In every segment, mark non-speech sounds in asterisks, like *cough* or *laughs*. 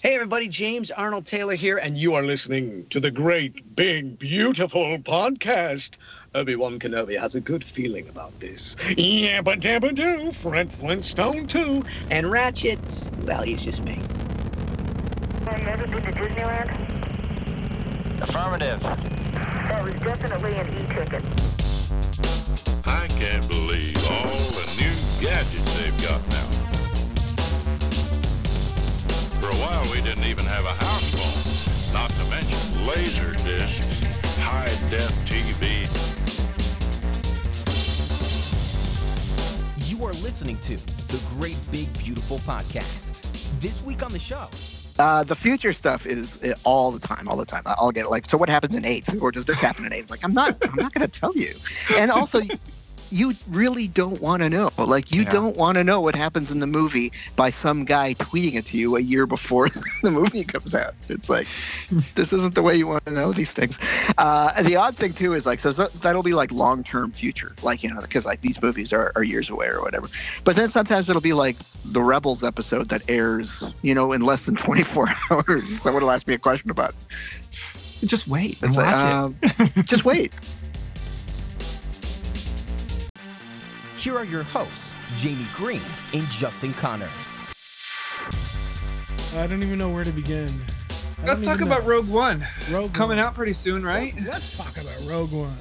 Hey, everybody, James Arnold Taylor here, and you are listening to the great, big, beautiful podcast. Obi-Wan Kenobi has a good feeling about this. Yabba dabba doo, Fred Flintstone too. And Ratchet, well, he's just me. Have you ever been to Disneyland? Affirmative. That was definitely an e-ticket. I can't believe all the new gadgets they've got now. For while, we didn't even have a house phone, not to mention laser discs, high-def TV. You are listening to the Great Big Beautiful Podcast. This week on the show, Uh, the future stuff is uh, all the time, all the time. I'll get it. Like, so what happens in eight, or does this happen in eight? Like, I'm not, I'm not going to tell you. And also, you really don't want to know. Like, you Yeah. don't want to know what happens in the movie by some guy tweeting it to you a year before *laughs* the movie comes out. It's like, *laughs* this isn't the way you want to know these things. Uh, the odd thing too is like, so, so that'll be like long-term future, like you know, because like these movies are, are years away or whatever. But then sometimes it'll be like the Rebels episode that airs, you know, in less than 24 *laughs* hours. Someone will ask me a question about. it. Just wait and It's watch like, it. um, just wait. Here are your hosts, Jamie Green and Justin Connors. I don't even know where to begin. I Let's talk even know. about Rogue One. Rogue it's coming One. out pretty soon, right? Let's, let's talk about Rogue One.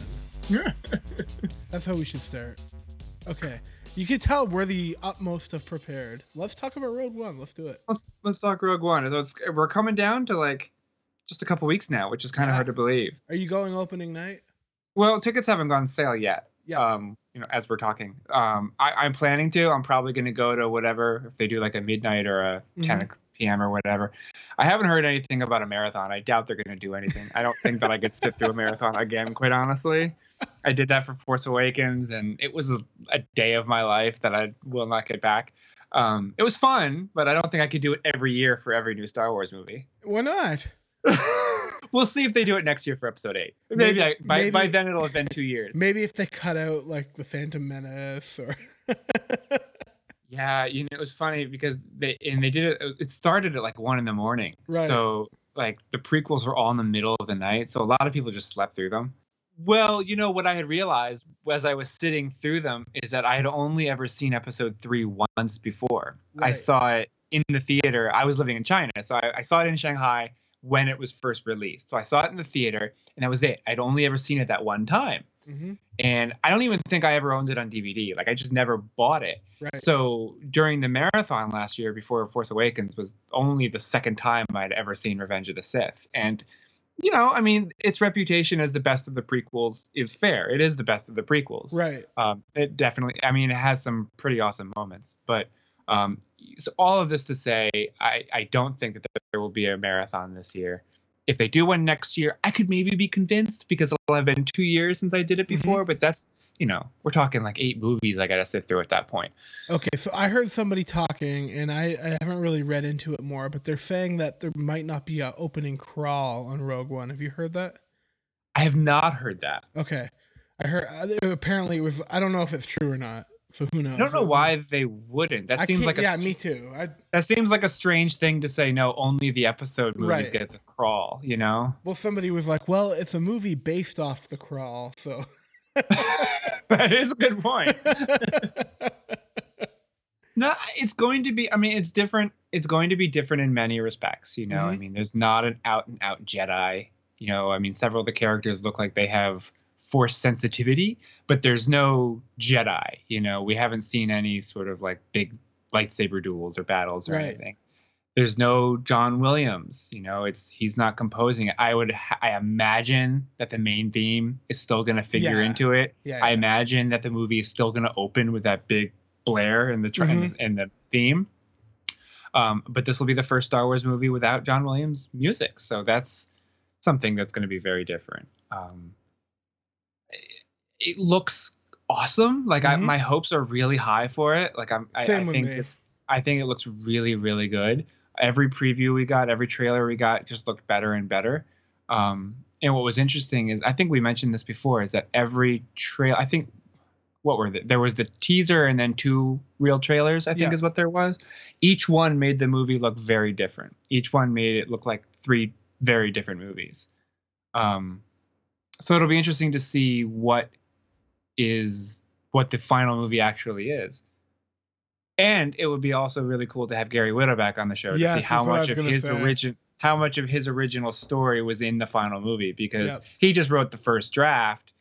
*laughs* That's how we should start. Okay. You can tell we're the utmost of prepared. Let's talk about Rogue One. Let's do it. Let's let's talk Rogue One. So it's, we're coming down to like just a couple weeks now, which is kind of Yeah. hard to believe. Are you going opening night? Well, tickets haven't gone on sale yet. Yeah. Um, you know, as we're talking, um, I, I'm planning to. I'm probably going to go to whatever if they do like a midnight or a 10 p.m. or whatever. I haven't heard anything about a marathon. I doubt they're going to do anything. I don't think that I could sit through a marathon again. Quite honestly, I did that for Force Awakens, and it was a, a day of my life that I will not get back. Um, it was fun, but I don't think I could do it every year for every new Star Wars movie. Why not? *laughs* we'll see if they do it next year for Episode Eight. Maybe, Maybe- I, by by then it'll have been two years. Maybe if they cut out like the Phantom Menace or *laughs* Yeah, you know, it was funny because they and they did it. It started at like one in the morning. Right. So like the prequels were all in the middle of the night, so a lot of people just slept through them. Well, you know what I had realized as I was sitting through them is that I had only ever seen episode three once before. I saw it in the theater. I was living in China, so I, I saw it in Shanghai when it was first released. So I saw it in the theater, and that was it. I'd only ever seen it that one time Mhm. and I don't even think I ever owned it on DVD. Like I just never bought it. Right. So during the marathon last year before Force Awakens was only the second time I'd ever seen Revenge of the Sith. And you know, I mean, its reputation as the best of the prequels is fair. It is the best of the prequels. right. Um, it definitely. I mean, it has some pretty awesome moments. But um, so all of this to say, I I don't think that there will be a marathon this year. If they do one next year, I could maybe be convinced because it'll have been two years since I did it before. But that's you know, we're talking like eight movies I got to sit through at that point. Okay, so I heard somebody talking, and I, I haven't really read into it more, but they're saying that there might not be an opening crawl on Rogue One. Have you heard that? I have not heard that. Okay, I heard uh, apparently it was. I don't know if it's true or not. So who knows? I don't know why they wouldn't. That I seems like a yeah, me too. I that seems like a strange thing to say. No, only the episode movies Right. get the crawl. You know. well, somebody was like, "Well, it's a movie based off the crawl," so *laughs* that is a good point. *laughs* no, it's going to be. I mean, it's different. It's going to be different in many respects. You know, I Mhm. mean, there's not an out and out Jedi. You know, I mean, several of the characters look like they have force sensitivity, but there's no Jedi. You know, we haven't seen any sort of like big lightsaber duels or battles or Right. anything. There's no John Williams. You know, it's he's not composing it. I would I imagine that the main theme is still going to figure Yeah. into it. yeah. I imagine that the movie is still going to open with that big blare in the Mm-hmm. the, the theme. Um, but this will be the first Star Wars movie without John Williams music, so that's something that's going to be very different. Um, it, looks awesome. Like I, Mhm. my hopes are really high for it. Like I'm, I, I think me. this. I think it looks really, really good. Every preview we got, every trailer we got, just looked better and better. Um, and what was interesting is, I think we mentioned this before, is that every trail. I think what were they? There was the teaser and then two real trailers. I think Yeah. is what there was. Each one made the movie look very different. Each one made it look like three very different movies. Um, so it'll be interesting to see what is what the final movie actually is. And it would be also really cool to have Gary Whitta back on the show to see how much of his say. origin how much of his original story was in the final movie because Yep. he just wrote the first draft,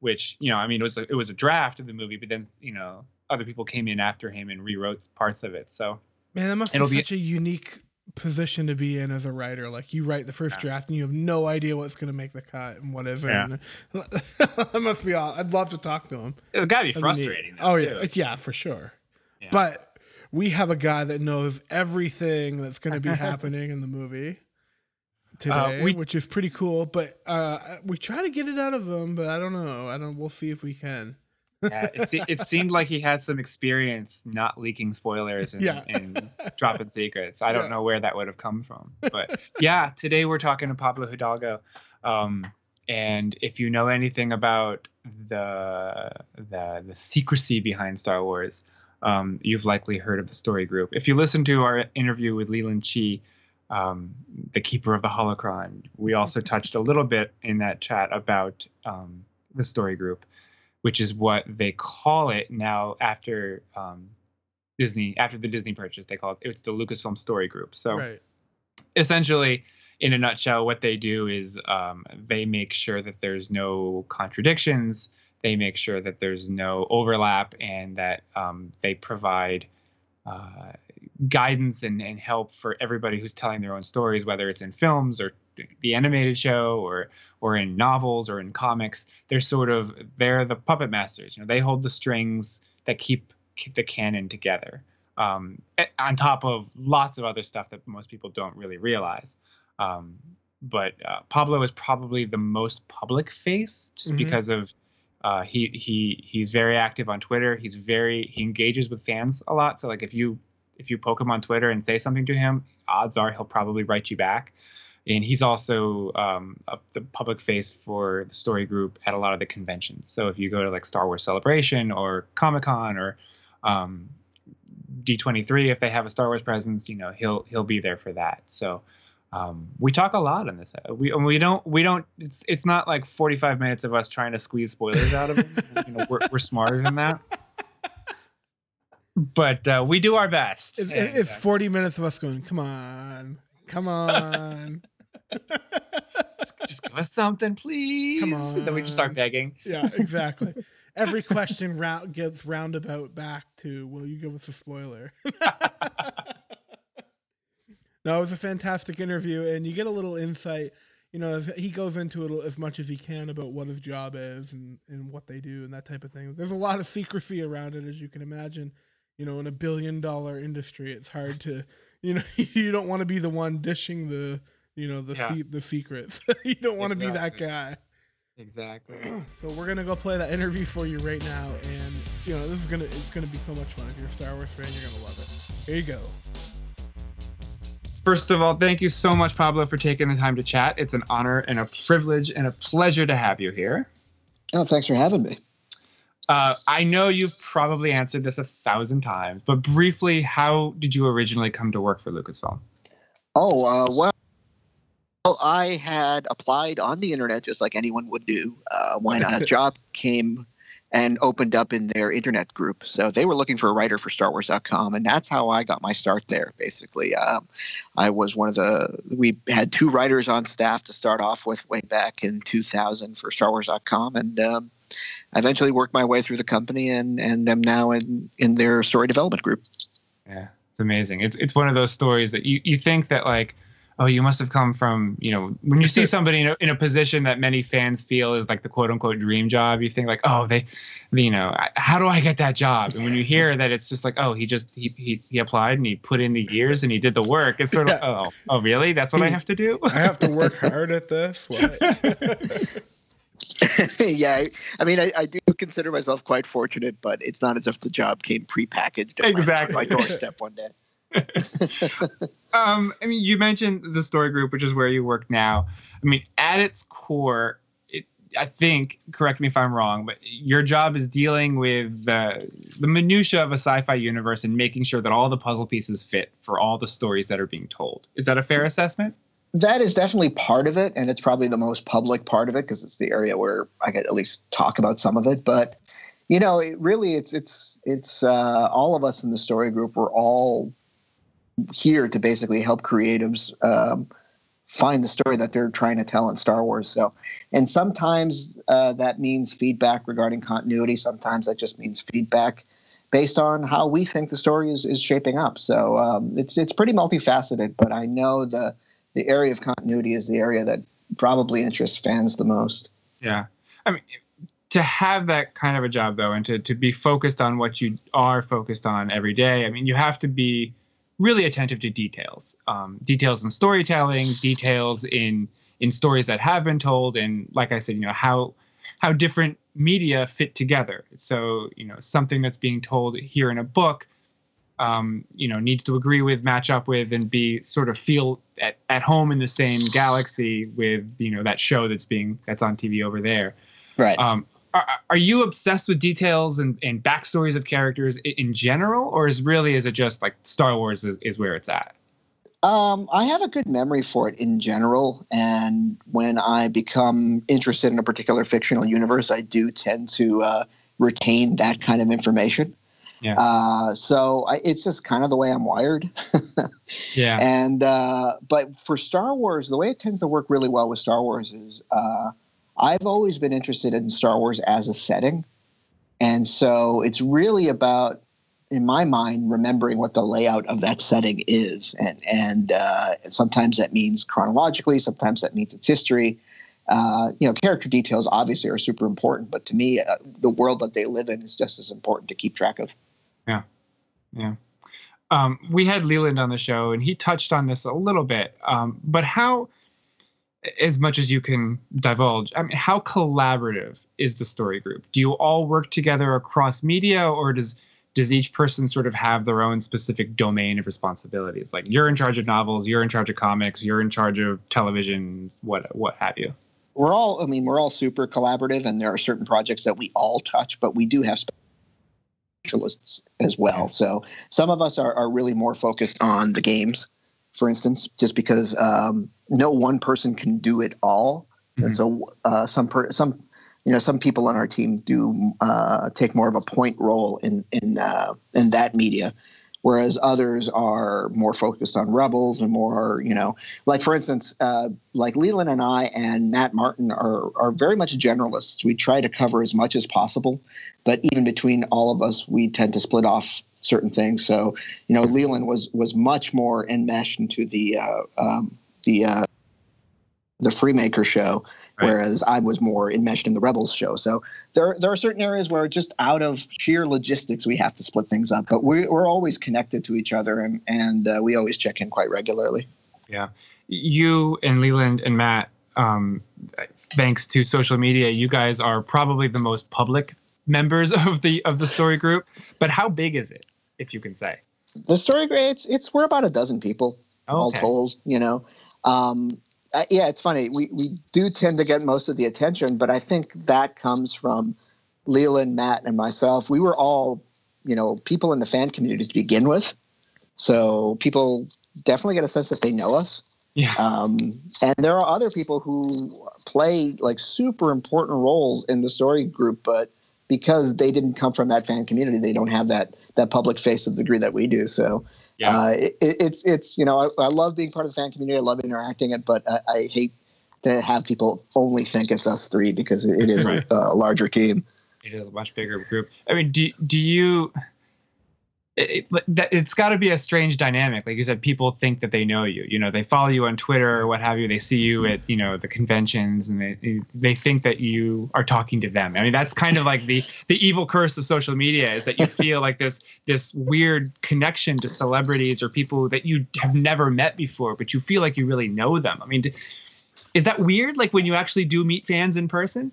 which you know, I mean, it was a, it was a draft of the movie, but then you know, other people came in after him and rewrote parts of it. So Man, that must be It'll be- such a unique position to be in as a writer. Like you write the first draft and you have no idea what's going to make the cut and what isn't. Yeah. *laughs* that must be all. I'd love to talk to him. it gotta be That'd be frustrating. though, Oh yeah, It's- yeah, for sure. Yeah. But we have a guy that knows everything that's going to be *laughs* happening in the movie today, Uh, we- which is pretty cool. But uh, we try to get it out of him, but I don't know. I don't. We'll see if we can. Yeah, it, se- it seemed like he has some experience not leaking spoilers and, Yeah. and dropping secrets. I don't Yeah. know where that would have come from. But *laughs* yeah, today we're talking to Pablo Hidalgo. Um, and if you know anything about the the the secrecy behind Star Wars, um, you've likely heard of the Story Group. If you listen to our interview with Leland Chee, um, the keeper of the holocron, we also touched a little bit in that chat about um, the Story Group which is what they call it now after um, Disney after the Disney purchase. They call it it's the Lucasfilm Story Group. So Right. essentially, in a nutshell, what they do is um, they make sure that there's no contradictions. They make sure that there's no overlap, and that um, they provide uh, guidance and, and help for everybody who's telling their own stories, whether it's in films or the animated show or or in novels or in comics. They're sort of they're the puppet masters. You know, they hold the strings that keep, keep the canon together. Um, on top of lots of other stuff that most people don't really realize. Um, but uh, Pablo is probably the most public face, just Mhm. because of uh, he he he's very active on Twitter. He's very he engages with fans a lot. So like if you if you poke him on Twitter and say something to him, odds are he'll probably write you back. And he's also um, a, the public face for the story group at a lot of the conventions. So if you go to like Star Wars Celebration or Comic Con or um, D23, if they have a Star Wars presence, you know he'll he'll be there for that. So um, we talk a lot on this. We we don't we don't. It's it's not like 45 minutes of us trying to squeeze spoilers out of him. *laughs* you know, we're we're smarter than that. But uh, we do our best. It's, And, it's uh, 40 minutes of us going, come on, come on. Just give us something, please. Come And then we just start begging. yeah, exactly. Every question round gets roundabout back to, will you give us a spoiler? *laughs* no, it was a fantastic interview, and you get a little insight. You know, he goes into it as much as he can about what his job is and, and what they do and that type of thing. There's a lot of secrecy around it, as you can imagine. You know, in a billion dollar industry, it's hard to, you know, *laughs* you don't want to be the one dishing the, you know, the Yeah. se- the secrets. *laughs* you don't want to be that guy. Exactly. *clears throat* So we're gonna go play that interview for you right now, and you know this is gonna it's gonna be so much fun. If you're a Star Wars fan, you're gonna love it. Here you go. First of all, thank you so much, Pablo, for taking the time to chat. It's an honor and a privilege and a pleasure to have you here. Oh, thanks for having me. Uh, I know you've probably answered this a thousand times, but briefly, how did you originally come to work for Lucasfilm? Oh, uh, well, well, I had applied on the internet just like anyone would do uh, when a *laughs* job came and opened up in their internet group. So they were looking for a writer for StarWars.com, and that's how I got my start there. Basically, um, I was one of the. We had two writers on staff to start off with way back in 2000 for StarWars.com, and um, I eventually worked my way through the company and and am now in in their story development group. Yeah, it's amazing. It's it's one of those stories that you, you think that like, oh, you must have come from you know when you see *laughs* somebody in a, in a position that many fans feel is like the quote unquote dream job, you think like, oh, they, you know, how do I get that job? And when you hear *laughs* that it's just like, oh, he just he he, he applied and he put in the years and he did the work, it's sort of oh oh really? That's what I have to do? *laughs* I have to work hard at this. What? yeah, I, I mean, I, I do consider myself quite fortunate, but it's not as if the job came prepackaged on my- Exactly. my, doorstep one day. *laughs* um, I mean, you mentioned the story group, which is where you work now. I mean, at its core, it, I think, correct me if I'm wrong, but your job is dealing with the the minutia of a sci-fi universe and making sure that all the puzzle pieces fit for all the stories that are being told. Is that a fair assessment? That is definitely part of it, and it's probably the most public part of it because it's the area where I could at least talk about some of it. But you know, it really, it's it's it's uh, all of us in the story group. We're all here to basically help creatives um, find the story that they're trying to tell in Star Wars. So, and sometimes uh, that means feedback regarding continuity. Sometimes that just means feedback based on how we think the story is, is shaping up. So um, it's it's pretty multifaceted. But I know the the area of continuity is the area that probably interests fans the most. Yeah, I mean. To have that kind of a job, though, and to, to be focused on what you are focused on every day, I mean, you have to be really attentive to details, um, details in storytelling, details in in stories that have been told, and like I said, you know how how different media fit together. So you know something that's being told here in a book, um, you know, needs to agree with, match up with, and be sort of feel at, at home in the same galaxy with you know that show that's being that's on TV over there. Right. Um, are, are you obsessed with details and, and backstories of characters in general, or is really is it just like Star Wars is, is where it's at? Um, I have a good memory for it in general, and when I become interested in a particular fictional universe, I do tend to uh, retain that kind of information. Yeah. Uh, so I, it's just kind of the way I'm wired. *laughs* yeah. And uh, but for Star Wars, the way it tends to work really well with Star Wars is uh, I've always been interested in Star Wars as a setting. And so it's really about, in my mind, remembering what the layout of that setting is. And, and uh, sometimes that means chronologically, sometimes that means its history. Uh, you know, character details obviously are super important, but to me, uh, the world that they live in is just as important to keep track of. Yeah. Yeah. Um, we had Leland on the show, and he touched on this a little bit. Um, but how as much as you can divulge, I mean, how collaborative is the story group? Do you all work together across media, or does does each person sort of have their own specific domain of responsibilities? Like you're in charge of novels, you're in charge of comics, you're in charge of television, what what have you? We're all, I mean, we're all super collaborative, and there are certain projects that we all touch, but we do have specialists as well. So some of us are, are really more focused on the games for instance, just because um, no one person can do it all, mm-hmm. and so uh, some per- some you know some people on our team do uh, take more of a point role in in uh, in that media, whereas others are more focused on rebels and more you know like for instance uh, like Leland and I and Matt Martin are are very much generalists. We try to cover as much as possible, but even between all of us, we tend to split off certain things. So, you know, Leland was was much more enmeshed into the uh, um, the uh, the Freemaker show, right. whereas I was more enmeshed in the Rebels show. So there there are certain areas where just out of sheer logistics we have to split things up, but we, we're always connected to each other and and uh, we always check in quite regularly. Yeah, you and Leland and Matt. Um, thanks to social media, you guys are probably the most public members *laughs* of the of the story group. But how big is it? if you can say? The story group, it's it's we're about a dozen people okay. all told. You know, um, uh, yeah, it's funny. We we do tend to get most of the attention, but I think that comes from Leland, Matt, and myself. We were all, you know, people in the fan community to begin with, so people definitely get a sense that they know us. Yeah. Um, and there are other people who play like super important roles in the story group, but because they didn't come from that fan community, they don't have that that public face of the degree that we do. So yeah. Uh, it, it's it's you know I, I, love being part of the fan community. I love interacting it, but I, I hate to have people only think it's us three because it is *laughs* right. a, a larger team. It is a much bigger group. I mean, do do you? It, it's got to be a strange dynamic. Like you said, people think that they know you. You know, they follow you on Twitter or what have you. They see you at you know the conventions, and they they think that you are talking to them. I mean, that's kind of like the the evil curse of social media is that you *laughs* feel like this this weird connection to celebrities or people that you have never met before, but you feel like you really know them. I mean, is that weird? Like when you actually do meet fans in person?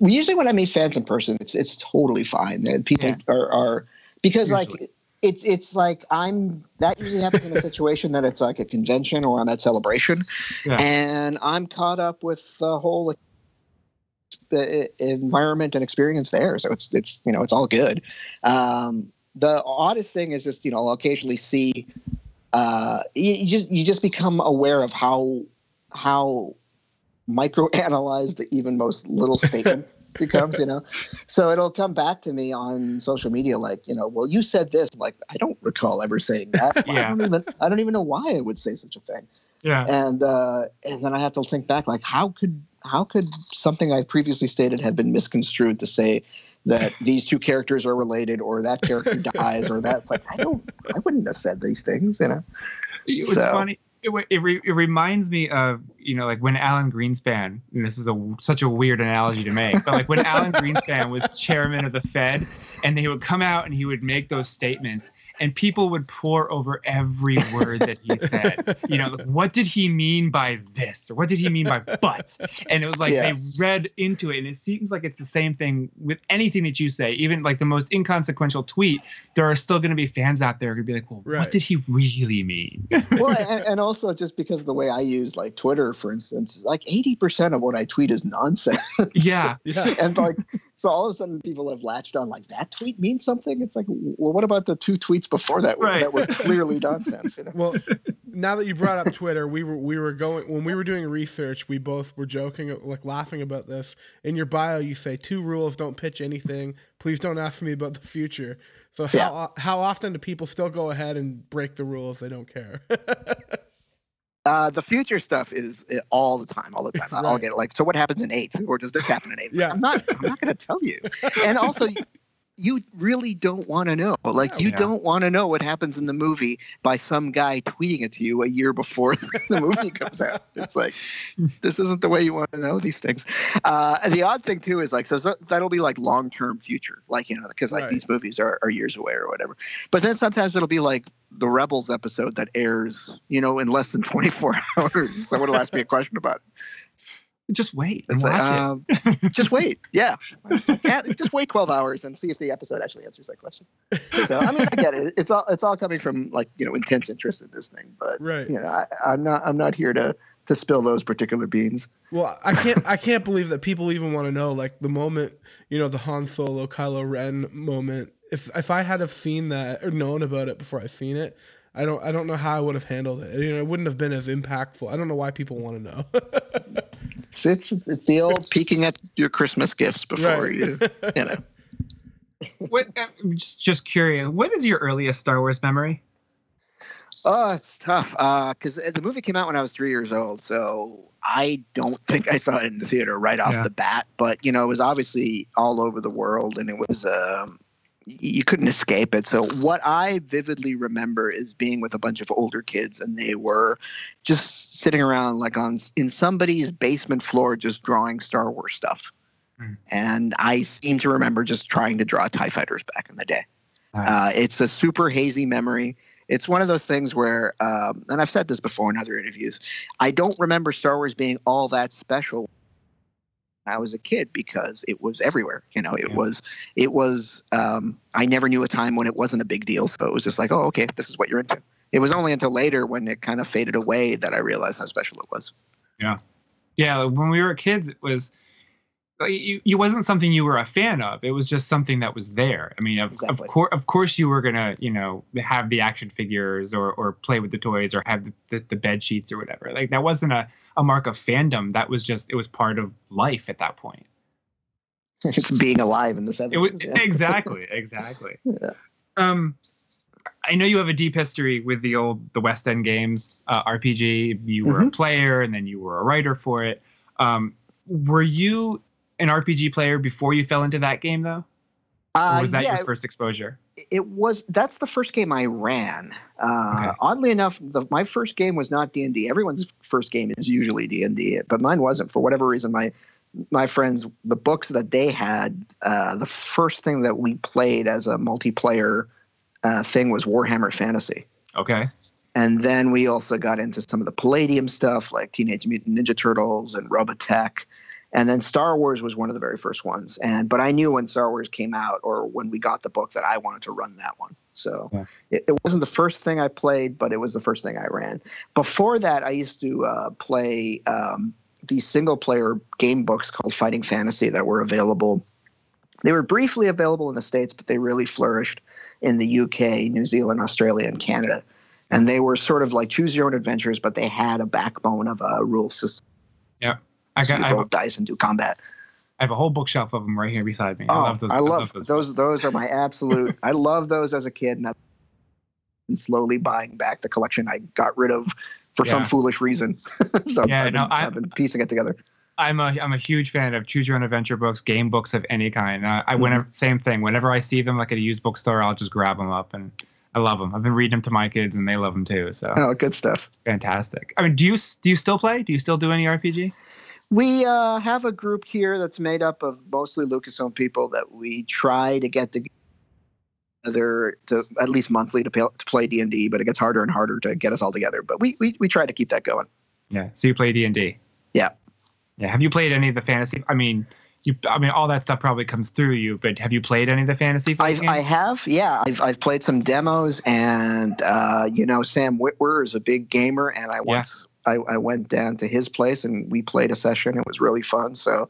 Usually, when I meet fans in person, it's it's totally fine. People yeah. are are because usually. like it's it's like I'm that usually happens in a situation that it's like a convention or I'm at celebration, yeah. and I'm caught up with the whole environment and experience there. So it's it's you know it's all good. Um, the oddest thing is just you know I'll occasionally see uh, you, you just you just become aware of how how microanalyzed the even most little *laughs* statement becomes you *laughs* know so it'll come back to me on social media like you know well you said this I'm like i don't recall ever saying that *laughs* i don't even i don't even know why i would say such a thing Yeah. and uh and then i have to think back like how could how could something i previously stated have been misconstrued to say that these two characters are related or that character *laughs* dies or that's like i don't i wouldn't have said these things you know It was So- funny. It, it, re, it reminds me of you know like when Alan Greenspan. And this is a such a weird analogy to make, but like when Alan Greenspan was chairman of the Fed, and he would come out and he would make those statements, and people would pour over every word that he said. You know, like, *laughs* what did he mean by this, or what did he mean by but? And it was like Yeah. they read into it, and it seems like it's the same thing with anything that you say, even like the most inconsequential tweet. There are still going to be fans out there who be like, well, Right. what did he really mean? *laughs* well and, and also just because of the way i use like twitter for instance like 80% of what i tweet is nonsense yeah. Yeah. *laughs* and like so all of a sudden people have latched on like that tweet means something it's like well what about the two tweets before that Right. that were clearly nonsense you know Well, now that you brought up Twitter, we were we were going when we were doing research. We both were joking, like laughing about this. In your bio, you say two rules: don't pitch anything. Please don't ask me about the future. So how how often do people still go ahead and break the rules? They don't care. *laughs* uh the future stuff is uh, all the time all the time *laughs* i'll Right. get like so what happens in eight or does this happen in eight Yeah. i'm not i'm not going to tell you and also *laughs* you, really don't want to know like No. you Yeah. don't want to know what happens in the movie by some guy tweeting it to you a year before *laughs* the movie comes out it's like this isn't the way you want to know these things uh the odd thing too is like so, so that'll be like long-term future like you know because like Right. these movies are, are years away or whatever but then sometimes it'll be like the rebels episode that airs you know in less than 24 *laughs* hours someone will ask me a question about it Just wait and it's watch like, it. um, *laughs* just wait yeah. yeah just wait 12 hours and see if the episode actually answers that question so i mean i get it it's all it's all coming from like you know intense interest in this thing but right. you know I, i'm not i'm not here to to spill those particular beans Well, I can't I can't believe that people even want to know like the moment you know the Han Solo Kylo Ren moment. If if I had have seen that or known about it before I seen it, I don't I don't know how I would have handled it. You know, it wouldn't have been as impactful. I don't know why people want to know. *laughs* it's, it's it's the old peeking at your christmas gifts before Right. you you know *laughs* what? Uh, I'm just just curious. What is your earliest Star Wars memory? Oh, it's tough uh, because uh, the movie came out when I was three years old, so I don't think I saw it in the theater right off Yeah. the bat. But you know, it was obviously all over the world, and it was um, y- you couldn't escape it. So what I vividly remember is being with a bunch of older kids, and they were just sitting around like on in somebody's basement floor, just drawing Star Wars stuff. Hmm. And I seem to remember just trying to draw Tie Fighters back in the day. Nice. Uh, it's a super hazy memory. It's one of those things where, um, and I've said this before in other interviews, I don't remember Star Wars being all that special I was a kid because it was everywhere. You know, it Yeah. was, it was, um, I never knew a time when it wasn't a big deal. So it was just like, oh, okay, this is what you're into. It was only until later when it kind of faded away that I realized how special it was. yeah, Yeah. when we were kids, it was. You, you wasn't something you were a fan of. It was just something that was there. I mean, of, Exactly. of course, of course, you were gonna, you know, have the action figures or, or play with the toys or have the, the, the bed sheets or whatever. Like that wasn't a, a mark of fandom. That was just it was part of life at that point. *laughs* it's being alive in the 70s. It was yeah. *laughs* exactly, exactly. Yeah. Um, I know you have a deep history with the old the West End games uh, RPG. You were a Mhm. player, and then you were a writer for it. Um, were you an RPG player before you fell into that game, though? Or Uh, was that yeah, your first exposure? It was that's the first game I ran. Uh, Okay. Oddly enough, the, my first game was not D and D. Everyone's first game is usually D and D, but mine wasn't for whatever reason. My my friends, the books that they had, uh, the first thing that we played as a multiplayer uh, thing was Warhammer Fantasy. Okay. And then we also got into some of the Palladium stuff like Teenage Mutant Ninja Turtles and Robotech. And then Star Wars was one of the very first ones. And but I knew when Star Wars came out or when we got the book that I wanted to run that one. So Yeah. it, it wasn't the first thing I played, but it was the first thing I ran. Before that, I used to uh, play um, these single player game books called Fighting Fantasy that were available. They were briefly available in the states, but they really flourished in the UK, New Zealand, Australia, and Canada. And they were sort of like choose your own adventures, but they had a backbone of a rule system. Yeah, I So got. you I have, roll dice and do combat. I have a whole bookshelf of them right here beside me. Oh, I love those. I love those. those. Those are my absolute. *laughs* I love those as a kid, and I've been slowly buying back the collection I got rid of for some foolish reason. *laughs* so Yeah, I've, been, no, I- I've been piecing it together. I'm a I'm a huge fan of choose your own adventure books, game books of any kind. Uh, I Mhm. whenever same thing. Whenever I see them like at a used bookstore, I'll just grab them up and I love them. I've been reading them to my kids and they love them too. So Oh, good stuff. fantastic. I mean, do you do you still play? Do you still do any RPG? We uh, have a group here that's made up of mostly Lucasfilm people that we try to get together to at least monthly to, pay, to play D and D, but it gets harder and harder to get us all together. But we we, we try to keep that going. Yeah. So you play D and D. Yeah. Yeah. Have you played any of the fantasy? I mean, you. I mean, all that stuff probably comes through you. But have you played any of the fantasy? I've, games? I have, yeah. I've, I've played some demos, and uh, you know, Sam Witwer is a big gamer, and I once I, I went down to his place and we played a session. It was really fun. So,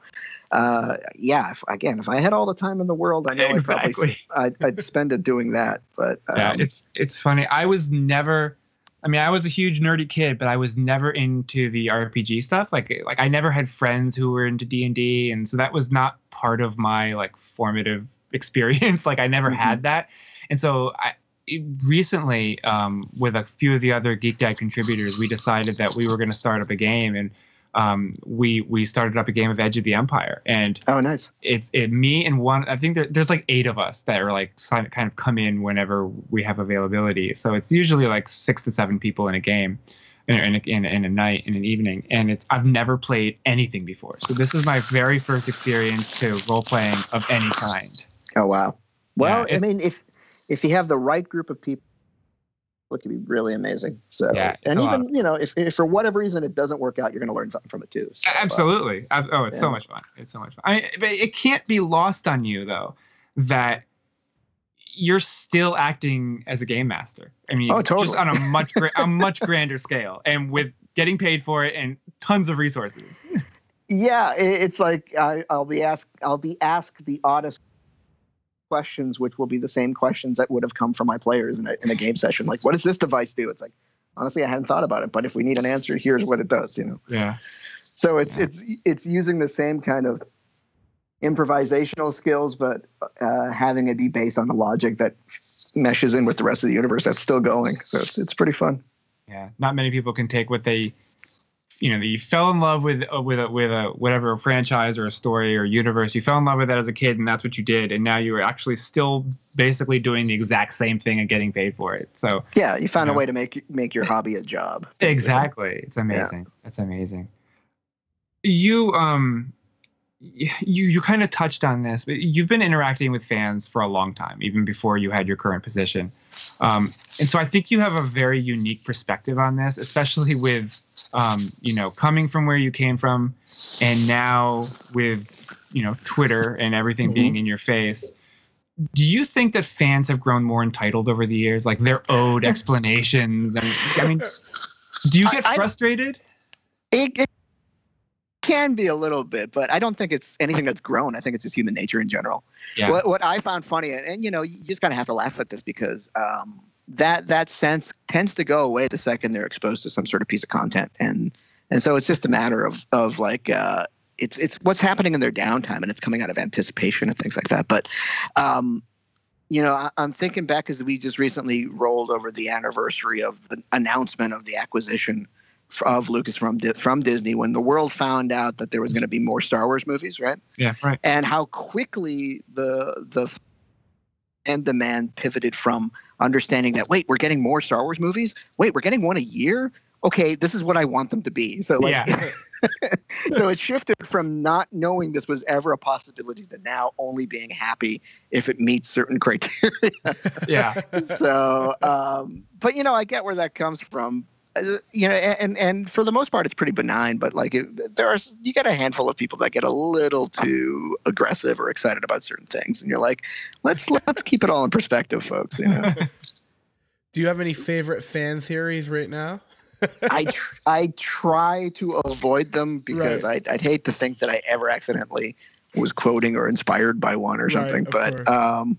uh, yeah. If, again, if I had all the time in the world, I know Exactly. I'd, probably, I'd, I'd spend it doing that. But um, yeah, it's it's funny. I was never. I mean, I was a huge nerdy kid, but I was never into the RPG stuff. Like, like I never had friends who were into D and D, and so that was not part of my like formative *laughs* experience. like, I never Mhm. had that, and so I recently, um, with a few of the other Geek Dad contributors, we decided that we were going to start up a game, and um, we we started up a game of Edge of the Empire, and oh, nice. it's it me and one i think there, there's like eight of us that are like kind of come in whenever we have availability so it's usually like six to seven people in a game in, in, a, in, in a night in an evening and it's i've never played anything before so this is my very first experience to role playing of any kind Oh, wow. Well, I mean, if if you have the right group of people, it could be really amazing. So, Yeah, and even you know, if, if for whatever reason it doesn't work out, you're going to learn something from it too. So, uh, absolutely Ab- oh it's so much fun it's so much fun I mean, but it can't be lost on you though that you're still acting as a game master. I mean, Oh, just on a much gra- a *laughs* much grander scale, and with getting paid for it and tons of resources. *laughs* Yeah, it's like I, I'll be asked. I'll be asked the oddest questions, which will be the same questions that would have come from my players in a, in a game session. Like, what does this device do? It's like, honestly, I hadn't thought about it, but if we need an answer, here's what it does. You know. Yeah, So it's it's it's using the same kind of improvisational skills, but uh, having it be based on the logic that meshes in with the rest of the universe that's still going. So it's it's pretty fun. yeah. Not many people can take what they, you know, you fell in love with uh, with a, with a whatever franchise or a story or universe. You fell in love with that as a kid, and that's what you did, and now you are actually still basically doing the exact same thing and getting paid for it. So Yeah, you found Yeah. a way to make make your hobby a job. Exactly. It's amazing. That's amazing. You um you you kind of touched on this, but you've been interacting with fans for a long time, even before you had your current position. Um, and so I think you have a very unique perspective on this, especially with um, you know, coming from where you came from and now with you know, Twitter and everything Mhm. being in your face. Do you think that fans have grown more entitled over the years, like they're owed *laughs* explanations? And I mean, do you get I- frustrated? It, it can be a little bit, but I don't think it's anything that's grown. I think it's just human nature in general. Yeah. What, what I found funny, and, and you know, you just kind of have to laugh at this because um, that that sense tends to go away the second they're exposed to some sort of piece of content, and and so it's just a matter of of like uh, it's it's what's happening in their downtime, and it's coming out of anticipation and things like that. But um, you know, I, I'm thinking back as we just recently rolled over the anniversary of the announcement of the acquisition of Lucas from from Disney when the world found out that there was going to be more Star Wars movies, right? Yeah, right. and how quickly the the and demand pivoted from understanding that wait we're getting more Star Wars movies? Wait we're getting one a year? Okay this is what I want them to be. So like yeah. *laughs* so it shifted from not knowing this was ever a possibility to now only being happy if it meets certain *laughs* criteria. Yeah. so um but you know I get where that comes from you know and and for the most part it's pretty benign but like it, there are you get a handful of people that get a little too aggressive or excited about certain things and you're like let's let's keep it all in perspective folks you know *laughs* Do you have any favorite fan theories right now? I tr- I try to avoid them because I'd, I'd hate to think that I ever accidentally was quoting or inspired by one or something. of but course. um,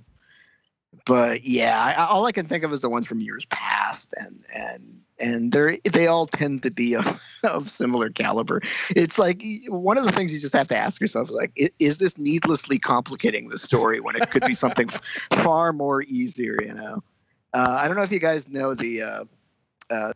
but yeah, I, all I can think of is the ones from years past, and and and they they all tend to be of, *laughs* of similar caliber. It's like one of the things you just have to ask yourself is like, i- is this needlessly complicating the story when it could be something *laughs* far more easier? You know, uh, I don't know if you guys know the. Uh, uh,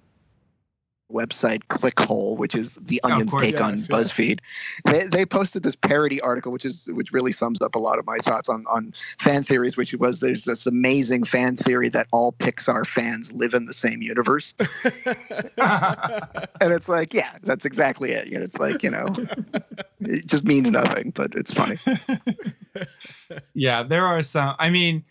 website Clickhole, which is the Onion's course. take on Yes. BuzzFeed. They, they posted this parody article, which is which really sums up a lot of my thoughts on on fan theories. Which was there's this amazing fan theory that all Pixar fans live in the same universe, *laughs* and it's like, yeah, that's exactly it. You know, it's like you know, it just means nothing, but it's funny. *laughs* yeah, there are some. I mean,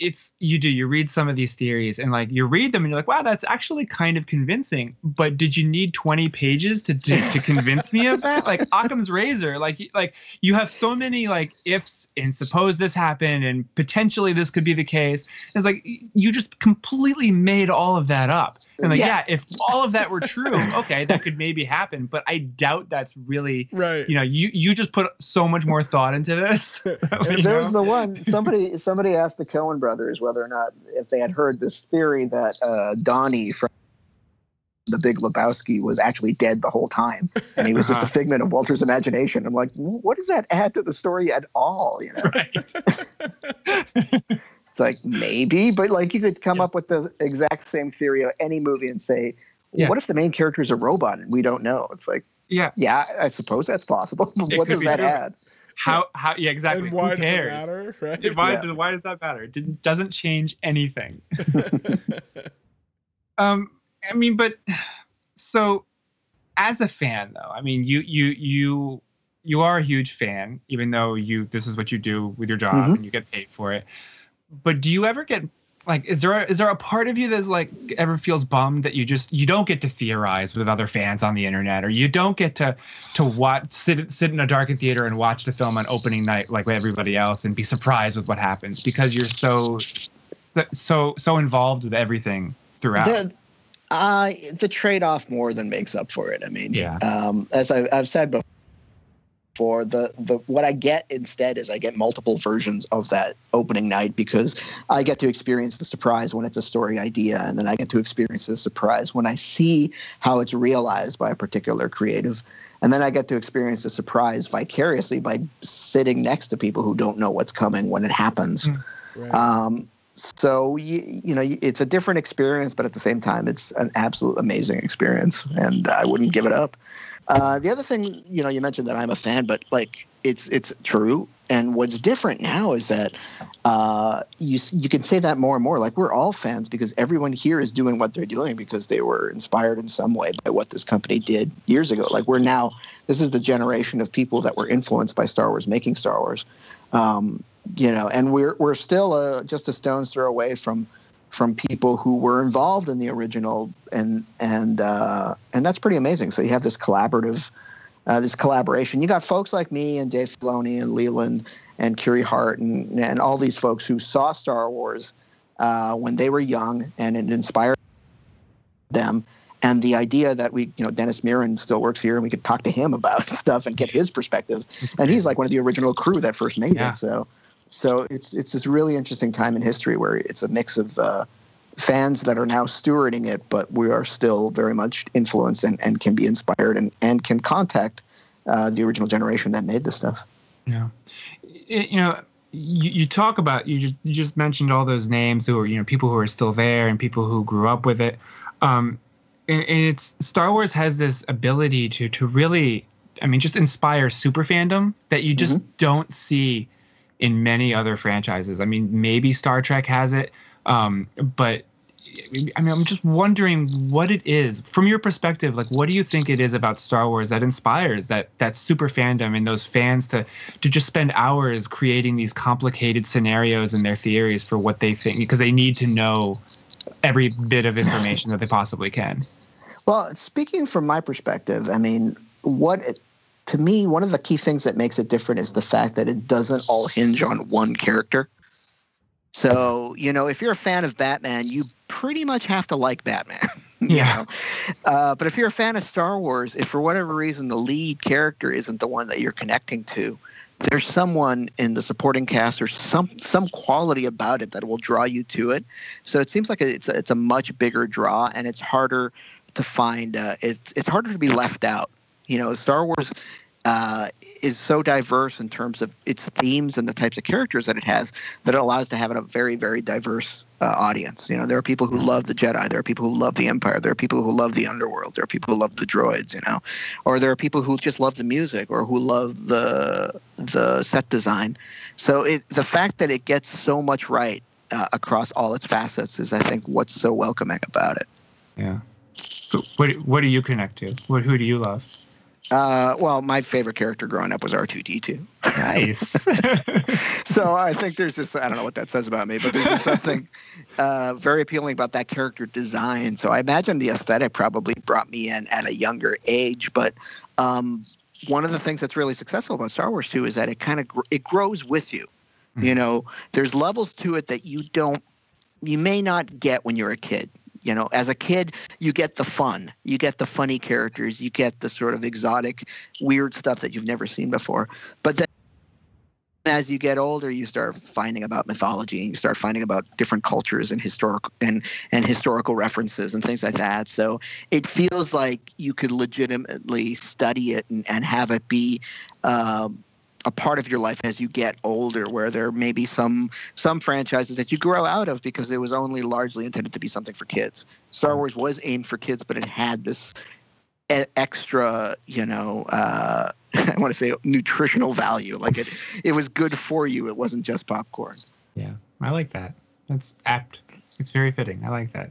it's you do you read some of these theories and like you read them and you're like, wow, that's actually kind of convincing. But did you need 20 pages to to, to convince me of that? Like *laughs* Occam's razor, like like you have so many like ifs and suppose this happened and potentially this could be the case. It's like you just completely made all of that up. And like, Yeah. yeah, if all of that were true, okay, that could maybe happen. But I doubt that's really right. you know, you you just put so much more thought into this. *laughs* *laughs* you there know? was the one somebody somebody asked the Coen brothers whether or not if they had heard this theory that uh, Donnie from the Big Lebowski was actually dead the whole time, and he was just a Uh-huh. figment of Walter's imagination. I'm like, what does that add to the story at all? You know, right. *laughs* it's like maybe, but like you could come up with the exact same theory of any movie and say, Yeah. what if the main character is a robot and we don't know? It's like, Yeah. yeah, I suppose that's possible, *laughs* but what does that true. add? How how yeah exactly. and why Who does it cares? matter? Right. Why Yeah. does why does that matter? It didn't, doesn't change anything. *laughs* um, I mean, but so as a fan though, I mean, you you you you are a huge fan, even though you this is what you do with your job Mhm. and you get paid for it. But do you ever get like is there a, is there a part of you that's like ever feels bummed that you just you don't get to theorize with other fans on the internet or you don't get to to watch sit sit in a darkened theater and watch the film on opening night like everybody else and be surprised with what happens because you're so so so involved with everything throughout. The, uh, the trade off more than makes up for it. I mean, Yeah. um, as I, I've said before, the, the what I get instead is I get multiple versions of that opening night because I get to experience the surprise when it's a story idea, and then I get to experience the surprise when I see how it's realized by a particular creative. And then I get to experience the surprise vicariously by sitting next to people who don't know what's coming when it happens. Right. Um, so you, you know it's a different experience, but at the same time, it's an absolute amazing experience, and I wouldn't give it up. Uh, the other thing, you know, you mentioned that I'm a fan, but like it's it's true. And what's different now is that uh, you you can say that more and more. Like we're all fans because everyone here is doing what they're doing because they were inspired in some way by what this company did years ago. Like we're now this is the generation of people that were influenced by Star Wars, making Star Wars. Um, you know, and we're we're still uh, just a stone's throw away from from people who were involved in the original, and and uh, and that's pretty amazing. So you have this collaborative, uh, this collaboration. You got folks like me and Dave Filoni and Leland and Kiri Hart and and all these folks who saw Star Wars uh, when they were young, and it inspired them. And the idea that we, you know, Dennis Muren still works here, and we could talk to him about *laughs* stuff and get his perspective. And he's like one of the original crew that first made Yeah. it. So, so it's it's this really interesting time in history where it's a mix of uh, fans that are now stewarding it, but we are still very much influenced and, and can be inspired and, and can contact uh, the original generation that made this stuff. Yeah. It- you know, you, you talk about you just you just mentioned all those names who are you know people who are still there and people who grew up with it. Um, and, and it's Star Wars has this ability to to really, I mean, just inspire super fandom that you just don't see in many other franchises. I mean, maybe Star Trek has it, um, but I mean, I'm just wondering what it is from your perspective. Like, what do you think it is about Star Wars that inspires that that super fandom and those fans to to just spend hours creating these complicated scenarios and their theories for what they think because they need to know every bit of information that they possibly can. Well, speaking from my perspective, I mean, what to me, one of the key things that makes it different is the fact that it doesn't all hinge on one character. So, you know, if you're a fan of Batman, you pretty much have to like Batman. *laughs* you Yeah. know. Uh, but if you're a fan of Star Wars, if for whatever reason the lead character isn't the one that you're connecting to, there's someone in the supporting cast or some some quality about it that will draw you to it. So it seems like it's a, it's a much bigger draw, and it's harder to find. Uh, it's it's harder to be left out. You know, Star Wars uh, is so diverse in terms of its themes and the types of characters that it has that it allows to have a very very diverse uh, audience. You know, there are people who love the Jedi, there are people who love the Empire, there are people who love the underworld, there are people who love the droids. You know, or there are people who just love the music or who love the the set design. So it, the fact that it gets so much right uh, across all its facets is, I think, what's so welcoming about it. Yeah. But What What do you connect to? What Who do you love? Uh, well, my favorite character growing up was R2D2. Nice. *laughs* so I think there's just I don't know what that says about me, but there's just something uh, very appealing about that character design. So I imagine the aesthetic probably brought me in at a younger age. But um, one of the things that's really successful about Star Wars too is that it kind of gr- it grows with you. You know, there's levels to it that you don't, you may not get when you're a kid. You know, as a kid, you get the fun, you get the funny characters, you get the sort of exotic, weird stuff that you've never seen before. But then as you get older, you start finding about mythology and you start finding about different cultures and historical and and historical references and things like that. So it feels like you could legitimately study it and, and have it be um, a part of your life as you get older. Where there may be some some franchises that you grow out of because it was only largely intended to be something for kids. Star Wars was aimed for kids, but it had this extra, you know, uh, *laughs* I want to say nutritional value. Like it, it was good for you. It wasn't just popcorn. Yeah, I like that. That's apt. It's very fitting. I like that.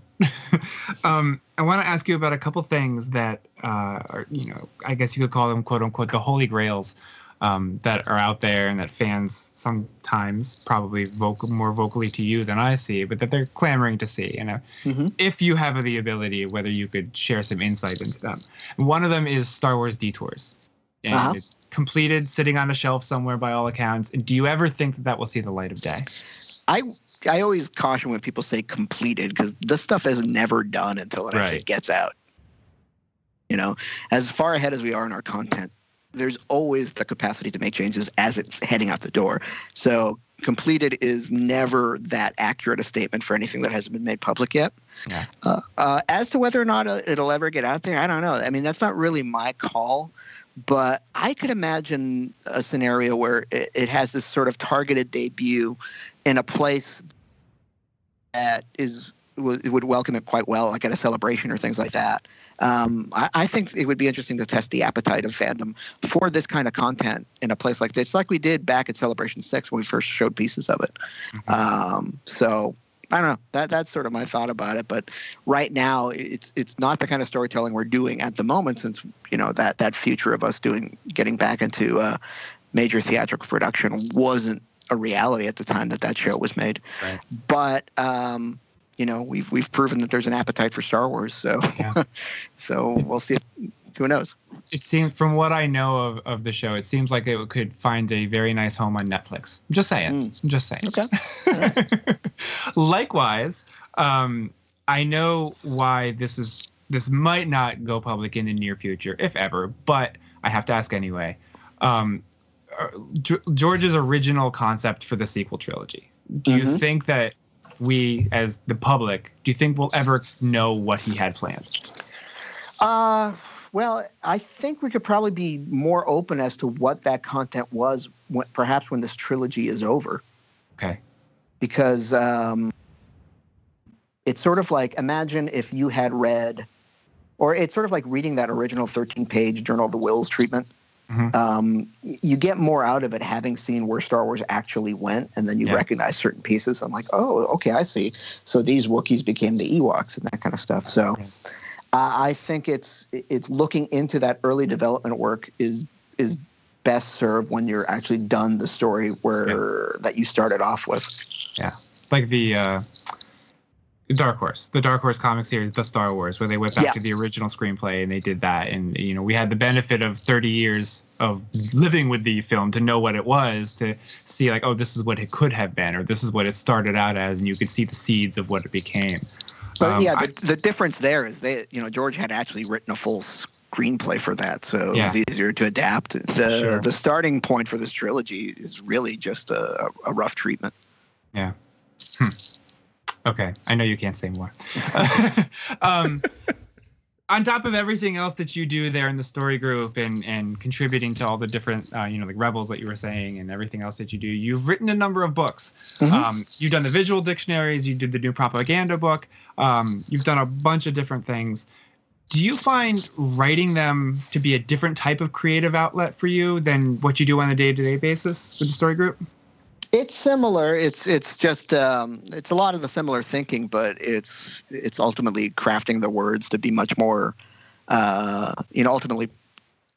*laughs* um, I want to ask you about a couple things that uh, are, you know, I guess you could call them "quote unquote" the holy grails um, that are out there and that fans sometimes probably vocal more vocally to you than I see, but that they're clamoring to see. You know, Mhm. if you have the ability, whether you could share some insight into them. One of them is Star Wars Detours, and Uh-huh. it's completed, sitting on a shelf somewhere by all accounts. Do you ever think that that will see the light of day? I I always caution when people say completed because this stuff is never done until it actually gets out. You know, as far ahead as we are in our content, there's always the capacity to make changes as it's heading out the door. So completed is never that accurate a statement for anything that hasn't been made public yet. Yeah. Uh, uh, as to whether or not uh, it'll ever get out there, I don't know. I mean, that's not really my call. But I could imagine a scenario where it, it has this sort of targeted debut in a place that is would would welcome it quite well, like at a celebration or things like that. Um, I, I think it would be interesting to test the appetite of fandom for this kind of content in a place like this, like we did back at Celebration Six when we first showed pieces of it. Um, so I don't know. That that's sort of my thought about it. But right now, it's it's not the kind of storytelling we're doing at the moment, since you know that that future of us doing getting back into uh, major theatrical production wasn't a reality at the time that that show was made. Right. But um, you know, we've we've proven that there's an appetite for Star Wars. So Yeah. *laughs* so we'll see. If, who knows? it seems from what I know of, of the show, it seems like it could find a very nice home on Netflix. Just saying. Mm. Just saying. Okay. *laughs* Likewise, um, I know why this is this might not go public in the near future, if ever, but I have to ask anyway. Um, uh, George's original concept for the sequel trilogy. Do you Mhm. think that we, as the public, do you think we'll ever know what he had planned? Uh, well, I think we could probably be more open as to what that content was, when, perhaps when this trilogy is over, Okay. because um, it's sort of like imagine if you had read, or it's sort of like reading that original 13-page Journal of the Whills treatment. Mhm. Um, you get more out of it having seen where Star Wars actually went, and then you Yeah. recognize certain pieces. I'm like, oh, okay, I see. So these Wookiees became the Ewoks and that kind of stuff. So. Uh, I think it's it's looking into that early development work is is best served when you're actually done the story where that you started off with. Yeah, like the uh, Dark Horse, the Dark Horse comic series, the Star Wars, where they went back Yeah. to the original screenplay and they did that, and you know we had the benefit of 30 years of living with the film to know what it was, to see like, oh, this is what it could have been, or this is what it started out as, and you could see the seeds of what it became. But Um, yeah, I- the, the difference there is they, you know, George had actually written a full screenplay for that, so it was easier to adapt. The Sure. the starting point for this trilogy is really just a, a rough treatment. Yeah. Hmm. Okay, I know you can't say more. *laughs* um, on top of everything else that you do there in the story group and and contributing to all the different uh, you know like rebels that you were saying and everything else that you do, you've written a number of books. Mhm. Um, you've done the visual dictionaries, you did the new propaganda book. Um, you've done a bunch of different things. Do you find writing them to be a different type of creative outlet for you than what you do on a day-to-day basis with the story group? It's similar. It's it's just um, it's a lot of the similar thinking, but it's it's ultimately crafting the words to be much more, uh, you know, ultimately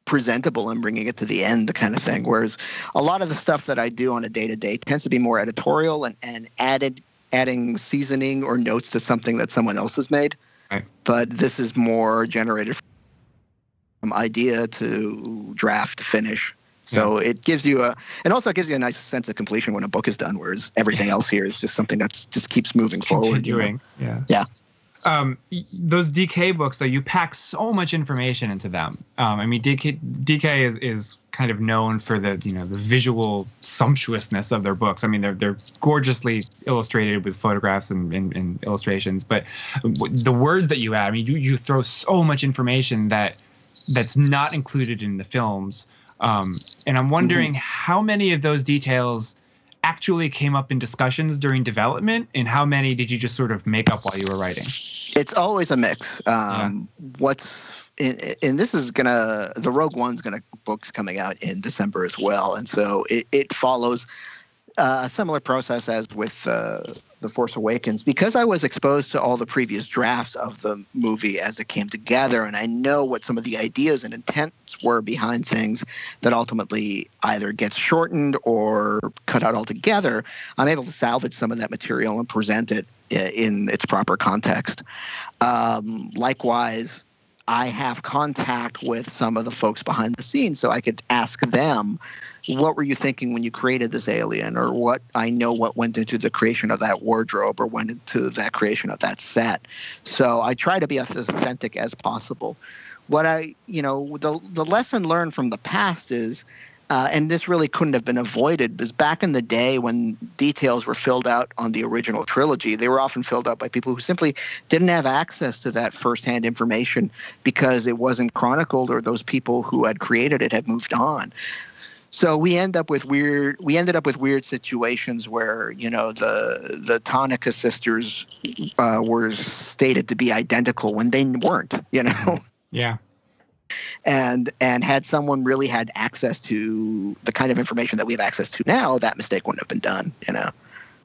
presentable and bringing it to the end, the kind of thing. Whereas a lot of the stuff that I do on a day to day tends to be more editorial and, and added adding seasoning or notes to something that someone else has made. Right. But this is more generated from idea to draft to finish. So it gives you a, and also it gives you a nice sense of completion when a book is done. Whereas everything else here is just something that's just keeps moving forward. you know? Yeah. Yeah. Um, those DK books, though, you pack so much information into them. Um, I mean, DK, DK is, is kind of known for the you know the visual sumptuousness of their books. I mean, they're they're gorgeously illustrated with photographs and, and, and illustrations, but the words that you add, I mean, you you throw so much information that that's not included in the films. Um, and I'm wondering how many of those details actually came up in discussions during development, and how many did you just sort of make up while you were writing? it's always a mix. Um, What's and, and this is gonna the Rogue One's gonna books coming out in December as well, and so it, it follows uh, a similar process as with uh, the Force Awakens because I was exposed to all the previous drafts of the movie as it came together, and I know what some of the ideas and intents were behind things that ultimately either gets shortened or cut out altogether. I'm able to salvage some of that material and present it in its proper context. Um, likewise, I have contact with some of the folks behind the scenes, so I could ask them, "What were you thinking when you created this alien?" Or what I know what went into the creation of that wardrobe, or went into that creation of that set. So I try to be as authentic as possible. What I, you know, the the lesson learned from the past is uh, and this really couldn't have been avoided because back in the day when details were filled out on the original trilogy, they were often filled out by people who simply didn't have access to that firsthand information because it wasn't chronicled or those people who had created it had moved on. So we end up with weird. We ended up with weird situations where you know the the Tonnika sisters uh, were stated to be identical when they weren't. You know Yeah. And and had someone really had access to the kind of information that we have access to now, that mistake wouldn't have been done. You know.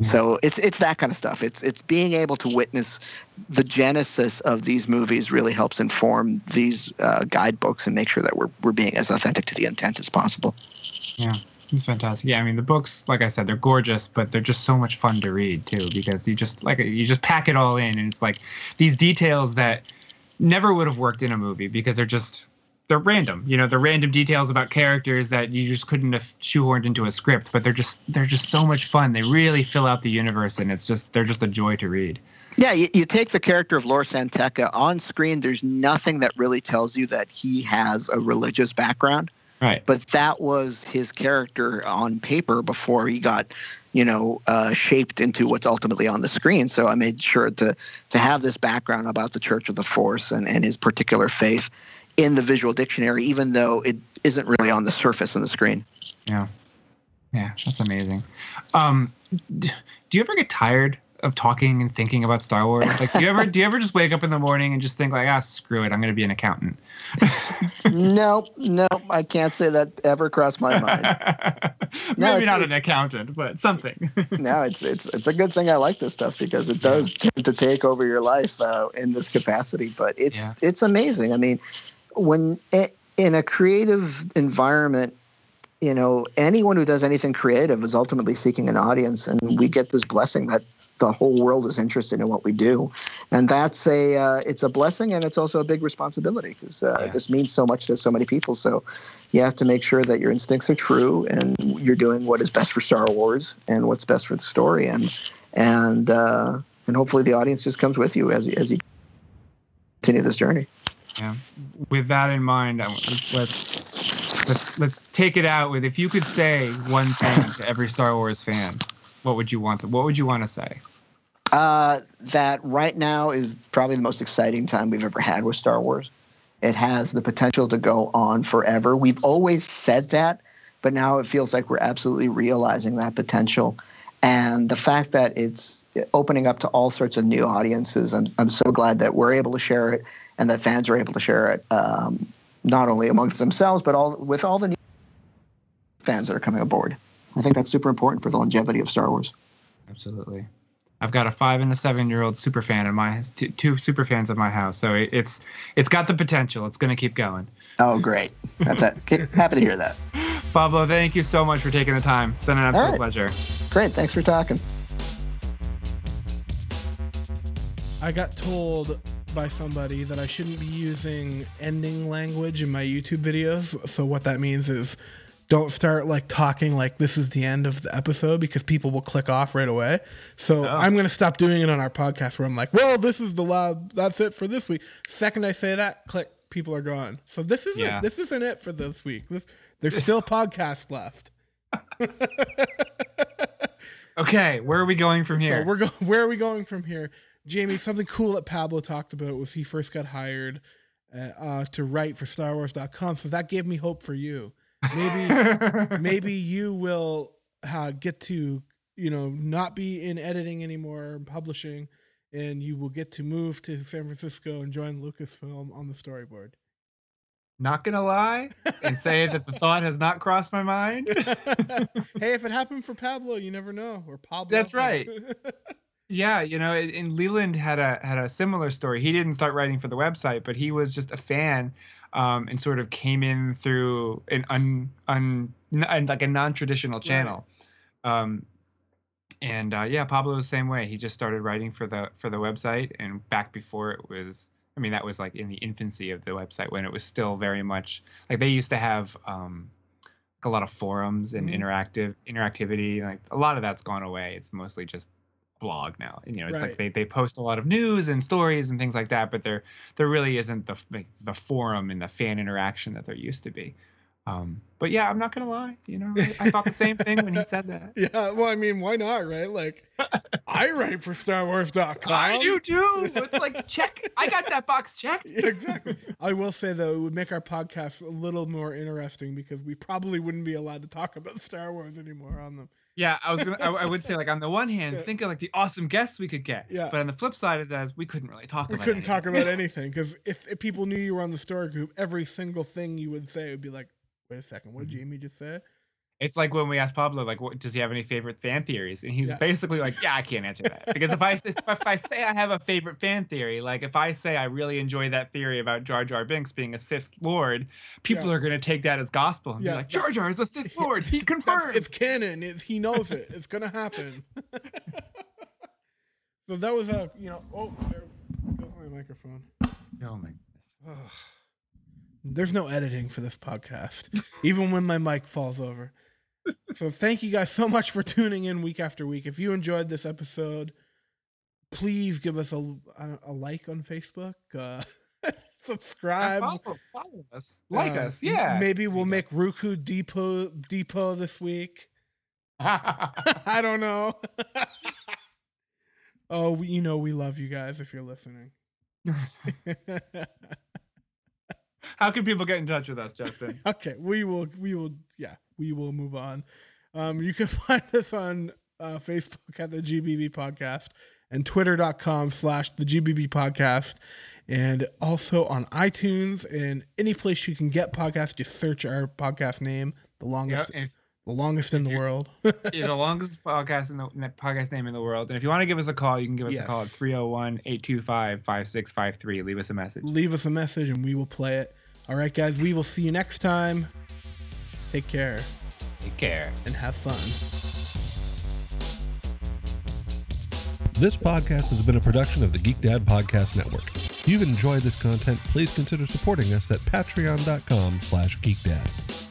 So it's it's that kind of stuff. It's it's being able to witness the genesis of these movies really helps inform these uh, guidebooks and make sure that we're we're being as authentic to the intent as possible. Yeah, it's fantastic. Yeah, I mean the books, like I said, they're gorgeous, but they're just so much fun to read too because you just like you just pack it all in, and it's like these details that never would have worked in a movie because they're just they're random. You know, they're random details about characters that you just couldn't have shoehorned into a script, but they're just they're just so much fun. They really fill out the universe, and it's just they're just a joy to read. Yeah, you, you take the character of Lor San Tekka on screen. There's nothing that really tells you that he has a religious background. Right. but that was his character on paper before he got you know uh, shaped into what's ultimately on the screen so i made sure to to have this background about the church of the force and, and his particular faith in the visual dictionary even though it isn't really on the surface on the screen Yeah. Yeah, that's amazing. Um, do you ever get tired of talking and thinking about Star Wars? Like, do you ever do you ever just wake up in the morning and just think like, ah, screw it, I'm going to be an accountant? *laughs* no no i can't say that ever crossed my mind *laughs* No, Maybe not an accountant, but something. *laughs* no it's it's it's a good thing i like this stuff because it does tend to take over your life uh, in this capacity but it's Yeah. it's amazing i mean when in a creative environment you know anyone who does anything creative is ultimately seeking an audience and we get this blessing that the whole world is interested in what we do and that's a uh, it's a blessing and it's also a big responsibility because uh, Yeah. this means so much to so many people so you have to make sure that your instincts are true and you're doing what is best for Star Wars and what's best for the story and and uh, and hopefully the audience just comes with you as you, as you continue this journey. Yeah. With that in mind, let's let's let's, take it out with if you could say one thing to every Star Wars fan, what would you want? What would you want to say? Uh, that right now is probably the most exciting time we've ever had with Star Wars. It has the potential to go on forever. We've always said that, but now it feels like we're absolutely realizing that potential. And the fact that it's opening up to all sorts of new audiences, I'm, I'm so glad that we're able to share it and that fans are able to share it, um, not only amongst themselves, but all with all the new fans that are coming aboard. I think that's super important for the longevity of Star Wars. Absolutely. I've got a five and a seven year old super fan in my two, two super fans of my house, so it, it's it's got the potential. It's going to keep going. Oh, great. That's it. Happy to hear that. *laughs* Pablo, thank you so much for taking the time. It's been an absolute right. pleasure. Great. Thanks for talking. I got told by somebody that I shouldn't be using ending language in my YouTube videos. So what that means is don't start like talking like this is the end of the episode because people will click off right away. So oh. I'm going to stop doing it on our podcast where I'm like, "Well, this is the lab. That's it for this week." Second I say that, click, people are gone. So this isn't Yeah. this isn't it for this week. This there's still *laughs* podcasts left. Okay, where are we going from here? So we're going. *laughs* Where are we going from here, Jamie? Something cool that Pablo talked about was he first got hired uh, uh, to write for StarWars.com. So that gave me hope for you. Maybe, *laughs* maybe you will uh, get to you know not be in editing anymore, and publishing, and you will get to move to San Francisco and join Lucasfilm on the storyboard. not gonna lie and say that the thought has not crossed my mind. *laughs* hey, if it happened for Pablo, you never know. Or Pablo. That's right. *laughs* Yeah, you know, and and Leland had a had a similar story. He didn't start writing for the website, but he was just a fan, um, and sort of came in through an un un n- like a non traditional channel. Um, and uh, yeah, Pablo was the same way. He just started writing for the for the website, and back before it was, I mean, that was like in the infancy of the website when it was still very much like they used to have um, like a lot of forums and Mhm. interactive interactivity. Like a lot of that's gone away. It's mostly just blog now. You know, it's Right. like they, they post a lot of news and stories and things like that, but there there really isn't the like, the forum and the fan interaction that there used to be. Um, but yeah, I'm not gonna lie. You know, I, I thought the same thing when he said that. *laughs* Yeah, well, I mean, why not, right? Like, I write for StarWars.com. I do too. It's like check. I got that box checked. Yeah, *laughs* exactly. I will say though, it would make our podcast a little more interesting because we probably wouldn't be allowed to talk about Star Wars anymore on them. Yeah, I was gonna. I, I would say like on the one hand, Yeah. think of like the awesome guests we could get. Yeah. But on the flip side of that, is we couldn't really talk We about. couldn't talk anything. about *laughs* anything because if, if people knew you were on the story group, every single thing you would say would be like, "Wait a second, what did Mm-hmm. Jamie just say?" It's like when we asked Pablo, like, what, does he have any favorite fan theories? And he was Yeah. basically like, yeah, I can't answer that because if I say, if I say I have a favorite fan theory, like if I say I really enjoy that theory about Jar Jar Binks being a Sith Lord, people Yeah. are gonna take that as gospel and Yeah, be like, Jar Jar is a Sith *laughs* Lord. He confirmed. it's canon. It's, he knows it. It's gonna happen. *laughs* so that was a you know. Oh, there goes my microphone. oh my Ugh. There's no editing for this podcast, even when my mic falls over. So thank you guys so much for tuning in week after week. If you enjoyed this episode, please give us a a, a like on Facebook, uh, *laughs* subscribe. follow, follow us, like Uh, us, yeah. Maybe we'll make Roku Depot Depot this week. *laughs* *laughs* I don't know. oh, we, you know we love you guys if you're listening. How can people get in touch with us, Justin? okay, we will we will yeah, we will move on. Um you can *laughs* find us on uh, Facebook at the GBB podcast and twitter.com slash the GBB podcast and also on iTunes and any place you can get podcasts just search our podcast name the longest and the longest in the world *laughs* it's the *laughs* longest podcast in the podcast name in the world. And if you want to give us a call, you can give us a call at Yes. 301 825 5653. Leave us a message. leave us a message and we will play it all right guys we will see you next time take care Take care. and have fun This podcast has been a production of the Geek Dad Podcast Network. If you've enjoyed this content, please consider supporting us at patreon.com slash geekdad.